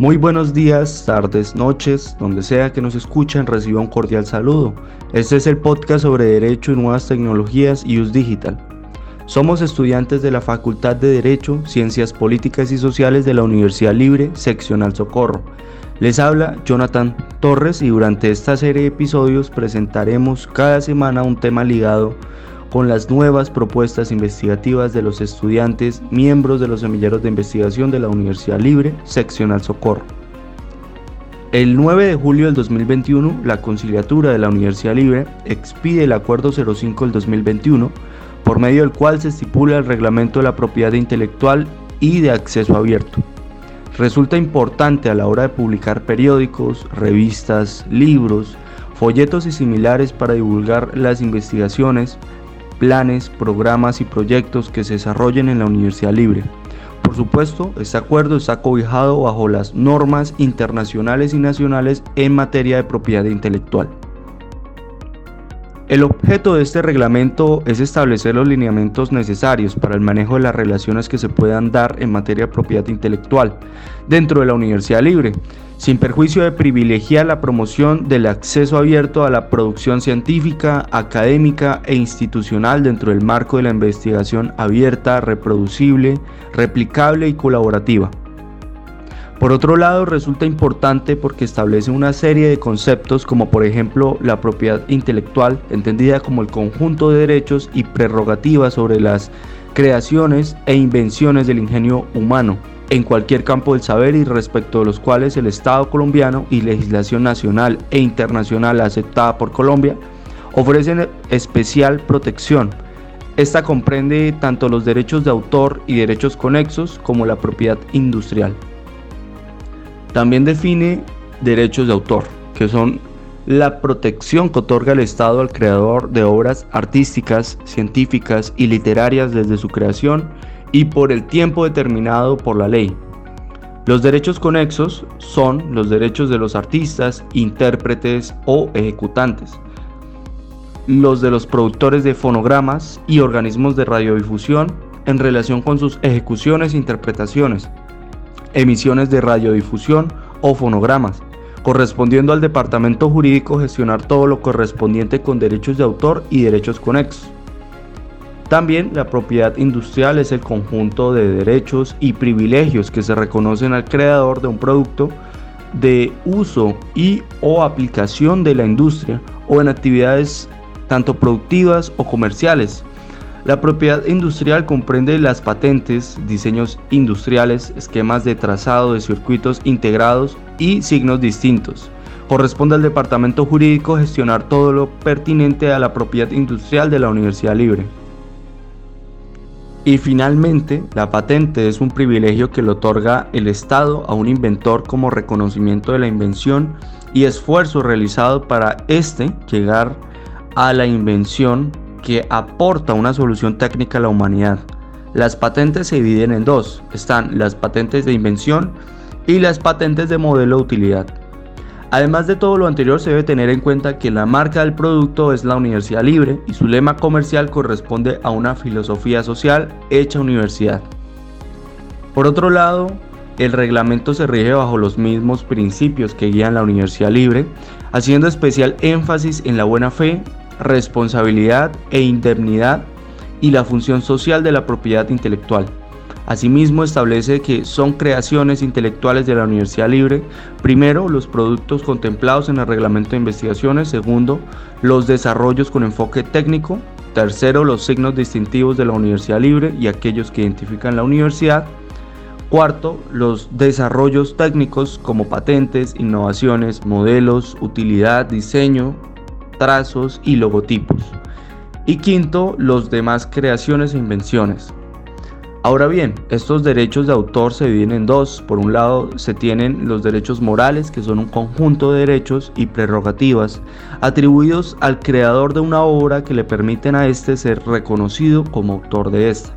Muy buenos días, tardes, noches, donde sea que nos escuchen, reciba un cordial saludo. Este es el podcast sobre Derecho y Nuevas Tecnologías y US Digital. Somos estudiantes de la Facultad de Derecho, Ciencias Políticas y Sociales de la Universidad Libre, Seccional Socorro. Les habla Jonathan Torres y durante esta serie de episodios presentaremos cada semana un tema ligado con las nuevas propuestas investigativas de los estudiantes miembros de los semilleros de investigación de la Universidad Libre, Seccional Socorro. El 9 de julio del 2021, la conciliatura de la Universidad Libre expide el Acuerdo 05 del 2021, por medio del cual se estipula el reglamento de la propiedad intelectual y de acceso abierto. Resulta importante a la hora de publicar periódicos, revistas, libros, folletos y similares para divulgar las investigaciones, planes, programas y proyectos que se desarrollen en la Universidad Libre. Por supuesto, este acuerdo está cobijado bajo las normas internacionales y nacionales en materia de propiedad intelectual. El objeto de este reglamento es establecer los lineamientos necesarios para el manejo de las relaciones que se puedan dar en materia de propiedad intelectual dentro de la Universidad Libre, sin perjuicio de privilegiar la promoción del acceso abierto a la producción científica, académica e institucional dentro del marco de la investigación abierta, reproducible, replicable y colaborativa. Por otro lado, resulta importante porque establece una serie de conceptos como por ejemplo la propiedad intelectual, entendida como el conjunto de derechos y prerrogativas sobre las creaciones e invenciones del ingenio humano en cualquier campo del saber y respecto de los cuales el Estado colombiano y legislación nacional e internacional aceptada por Colombia ofrecen especial protección. Esta comprende tanto los derechos de autor y derechos conexos como la propiedad industrial. También define derechos de autor, que son la protección que otorga el Estado al creador de obras artísticas, científicas y literarias desde su creación y por el tiempo determinado por la ley. Los derechos conexos son los derechos de los artistas, intérpretes o ejecutantes, los de los productores de fonogramas y organismos de radiodifusión en relación con sus ejecuciones e interpretaciones, emisiones de radiodifusión o fonogramas, correspondiendo al departamento jurídico gestionar todo lo correspondiente con derechos de autor y derechos conexos. También la propiedad industrial es el conjunto de derechos y privilegios que se reconocen al creador de un producto de uso y o aplicación de la industria o en actividades tanto productivas o comerciales, la propiedad industrial comprende las patentes, diseños industriales, esquemas de trazado de circuitos integrados y signos distintos. Corresponde al Departamento Jurídico gestionar todo lo pertinente a la propiedad industrial de la Universidad Libre. Y finalmente, la patente es un privilegio que le otorga el Estado a un inventor como reconocimiento de la invención y esfuerzo realizado para éste llegar a la invención que aporta una solución técnica a la humanidad. Las patentes se dividen en dos. Están las patentes de invención y las patentes de modelo de utilidad. Además de todo lo anterior, se debe tener en cuenta que la marca del producto es la universidad libre y su lema comercial corresponde a una filosofía social hecha universidad. Por otro lado, el reglamento se rige bajo los mismos principios que guían la universidad libre, haciendo especial énfasis en la buena fe, responsabilidad e indemnidad y la función social de la propiedad intelectual. Asimismo, establece que son creaciones intelectuales de la Universidad Libre, primero, los productos contemplados en el reglamento de investigaciones, segundo, los desarrollos con enfoque técnico, tercero, los signos distintivos de la Universidad Libre y aquellos que identifican la universidad, cuarto, los desarrollos técnicos como patentes, innovaciones, modelos, utilidad, diseño, trazos y logotipos. Y quinto, los demás creaciones e invenciones. Ahora bien, estos derechos de autor se dividen en dos. Por un lado, se tienen los derechos morales, que son un conjunto de derechos y prerrogativas atribuidos al creador de una obra que le permiten a éste ser reconocido como autor de esta.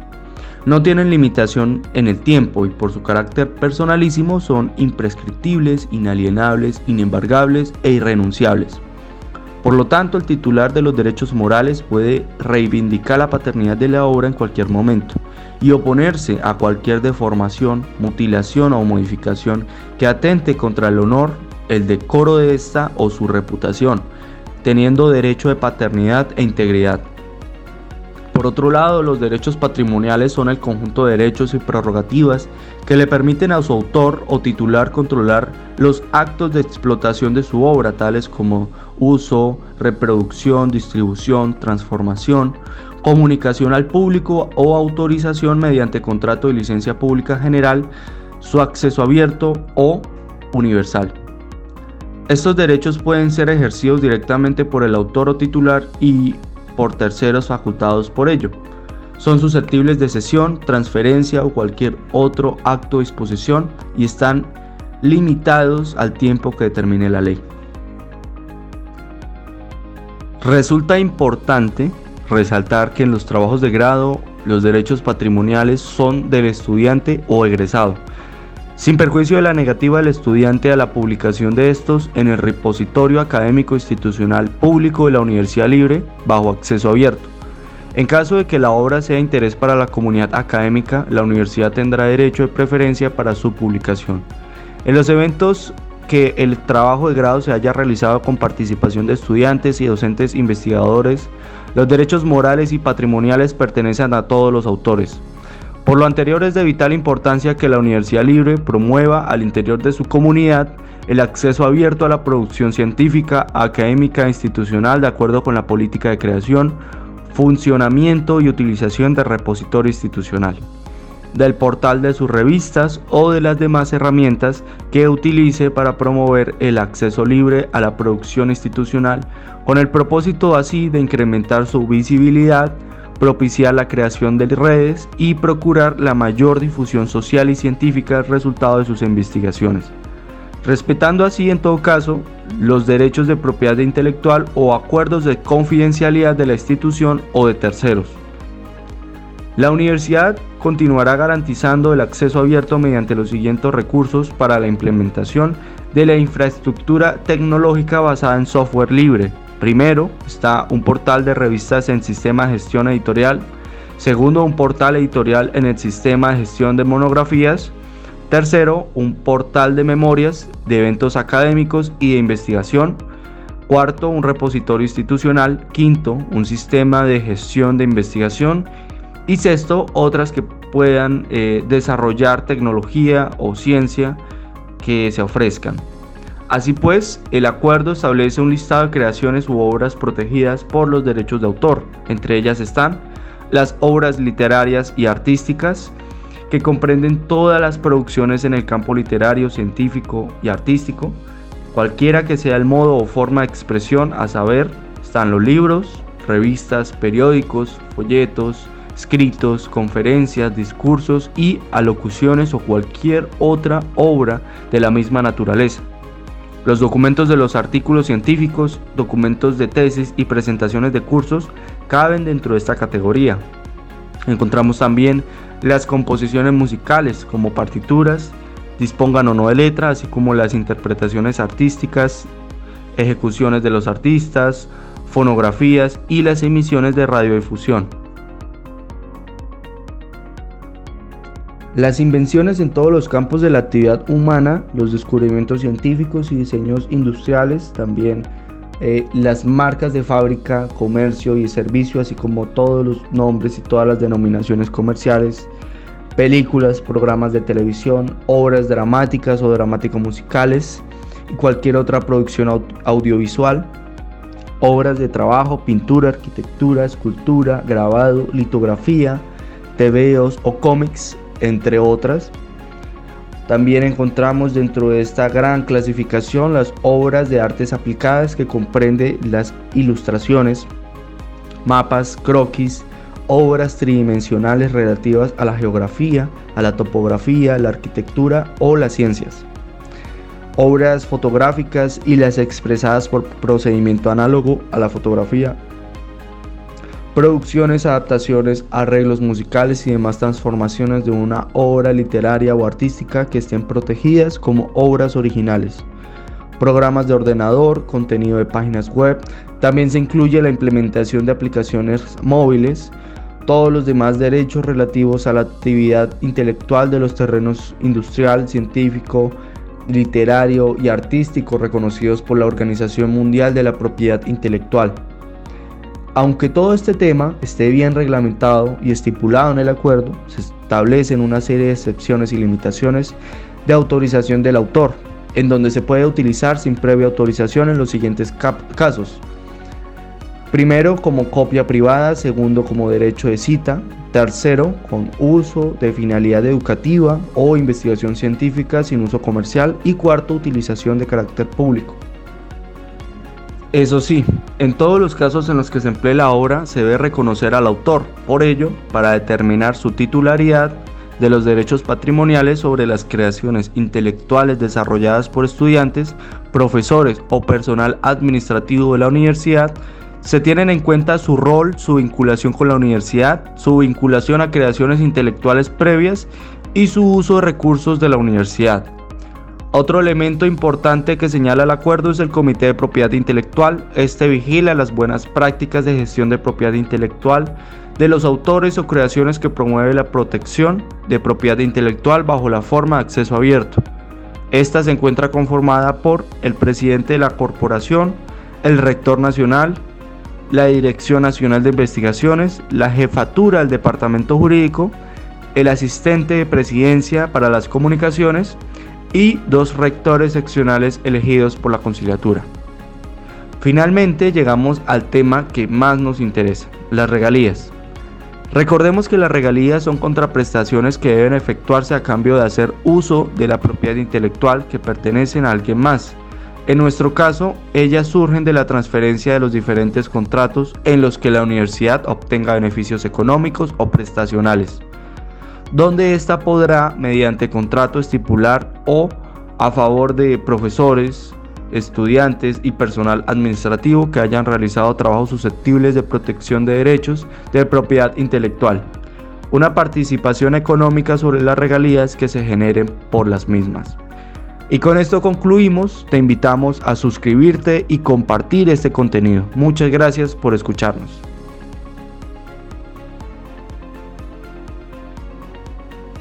No tienen limitación en el tiempo y por su carácter personalísimo son imprescriptibles, inalienables, inembargables e irrenunciables. Por lo tanto, el titular de los derechos morales puede reivindicar la paternidad de la obra en cualquier momento y oponerse a cualquier deformación, mutilación o modificación que atente contra el honor, el decoro de esta o su reputación, teniendo derecho de paternidad e integridad. Por otro lado, los derechos patrimoniales son el conjunto de derechos y prerrogativas que le permiten a su autor o titular controlar los actos de explotación de su obra, tales como uso, reproducción, distribución, transformación, comunicación al público o autorización mediante contrato de licencia pública general, su acceso abierto o universal. Estos derechos pueden ser ejercidos directamente por el autor o titular y por terceros facultados por ello. Son susceptibles de cesión, transferencia o cualquier otro acto de disposición y están limitados al tiempo que determine la ley. Resulta importante resaltar que en los trabajos de grado los derechos patrimoniales son del estudiante o egresado, sin perjuicio de la negativa del estudiante a la publicación de estos en el repositorio académico institucional público de la Universidad Libre bajo acceso abierto. En caso de que la obra sea de interés para la comunidad académica, la universidad tendrá derecho de preferencia para su publicación. En los eventos que el trabajo de grado se haya realizado con participación de estudiantes y docentes investigadores, los derechos morales y patrimoniales pertenecen a todos los autores. Por lo anterior es de vital importancia que la Universidad Libre promueva al interior de su comunidad el acceso abierto a la producción científica, académica e institucional de acuerdo con la política de creación, funcionamiento y utilización del repositorio institucional, del portal de sus revistas o de las demás herramientas que utilice para promover el acceso libre a la producción institucional con el propósito así de incrementar su visibilidad, propiciar la creación de redes y procurar la mayor difusión social y científica del resultado de sus investigaciones, respetando así en todo caso los derechos de propiedad intelectual o acuerdos de confidencialidad de la institución o de terceros. La universidad continuará garantizando el acceso abierto mediante los siguientes recursos para la implementación de la infraestructura tecnológica basada en software libre, Primero, está un portal de revistas en sistema de gestión editorial. Segundo, un portal editorial en el sistema de gestión de monografías. Tercero, un portal de memorias de eventos académicos y de investigación. Cuarto, un repositorio institucional. Quinto, un sistema de gestión de investigación. Y sexto, otras que puedan eh, desarrollar tecnología o ciencia que se ofrezcan. Así pues, el acuerdo establece un listado de creaciones u obras protegidas por los derechos de autor. Entre ellas están las obras literarias y artísticas, que comprenden todas las producciones en el campo literario, científico y artístico, cualquiera que sea el modo o forma de expresión, a saber, están los libros, revistas, periódicos, folletos, escritos, conferencias, discursos y alocuciones o cualquier otra obra de la misma naturaleza. Los documentos de los artículos científicos, documentos de tesis y presentaciones de cursos caben dentro de esta categoría. Encontramos también las composiciones musicales como partituras, dispongan o no de letra, así como las interpretaciones artísticas, ejecuciones de los artistas, fonografías y las emisiones de radiodifusión. Las invenciones en todos los campos de la actividad humana, los descubrimientos científicos y diseños industriales, también eh, las marcas de fábrica, comercio y servicio, así como todos los nombres y todas las denominaciones comerciales, películas, programas de televisión, obras dramáticas o dramático musicales y cualquier otra producción audiovisual, obras de trabajo, pintura, arquitectura, escultura, grabado, litografía, TVOs o cómics, entre otras. También encontramos dentro de esta gran clasificación las obras de artes aplicadas que comprende las ilustraciones, mapas, croquis, obras tridimensionales relativas a la geografía, a la topografía, la arquitectura o las ciencias. Obras fotográficas y las expresadas por procedimiento análogo a la fotografía producciones, adaptaciones, arreglos musicales y demás transformaciones de una obra literaria o artística que estén protegidas como obras originales. Programas de ordenador, contenido de páginas web, También se incluye la implementación de aplicaciones móviles, todos los demás derechos relativos a la actividad intelectual de los terrenos industrial, científico, literario y artístico reconocidos por la Organización Mundial de la Propiedad Intelectual. Aunque todo este tema esté bien reglamentado y estipulado en el acuerdo, se establecen una serie de excepciones y limitaciones de autorización del autor, en donde se puede utilizar sin previa autorización en los siguientes casos. Primero, como copia privada, segundo, como derecho de cita, tercero, con uso de finalidad educativa o investigación científica sin uso comercial y cuarto, utilización de carácter público. Eso sí, en todos los casos en los que se emplee la obra se debe reconocer al autor, por ello, para determinar su titularidad de los derechos patrimoniales sobre las creaciones intelectuales desarrolladas por estudiantes, profesores o personal administrativo de la universidad, se tienen en cuenta su rol, su vinculación con la universidad, su vinculación a creaciones intelectuales previas y su uso de recursos de la universidad. Otro elemento importante que señala el acuerdo es el Comité de Propiedad Intelectual. Este vigila las buenas prácticas de gestión de propiedad intelectual de los autores o creaciones que promueve la protección de propiedad intelectual bajo la forma de acceso abierto. Esta se encuentra conformada por el presidente de la corporación, el rector nacional, la Dirección Nacional de Investigaciones, la jefatura del Departamento Jurídico, el asistente de presidencia para las comunicaciones y dos rectores seccionales elegidos por la conciliatura. Finalmente llegamos al tema que más nos interesa, las regalías. Recordemos que las regalías son contraprestaciones que deben efectuarse a cambio de hacer uso de la propiedad intelectual que pertenecen a alguien más en nuestro caso, ellas surgen de la transferencia de los diferentes contratos en los que la universidad obtenga beneficios económicos o prestacionales, donde ésta podrá, mediante contrato, estipular o a favor de profesores, estudiantes y personal administrativo que hayan realizado trabajos susceptibles de protección de derechos de propiedad intelectual, una participación económica sobre las regalías que se generen por las mismas. Y con esto concluimos, te invitamos a suscribirte y compartir este contenido. Muchas gracias por escucharnos.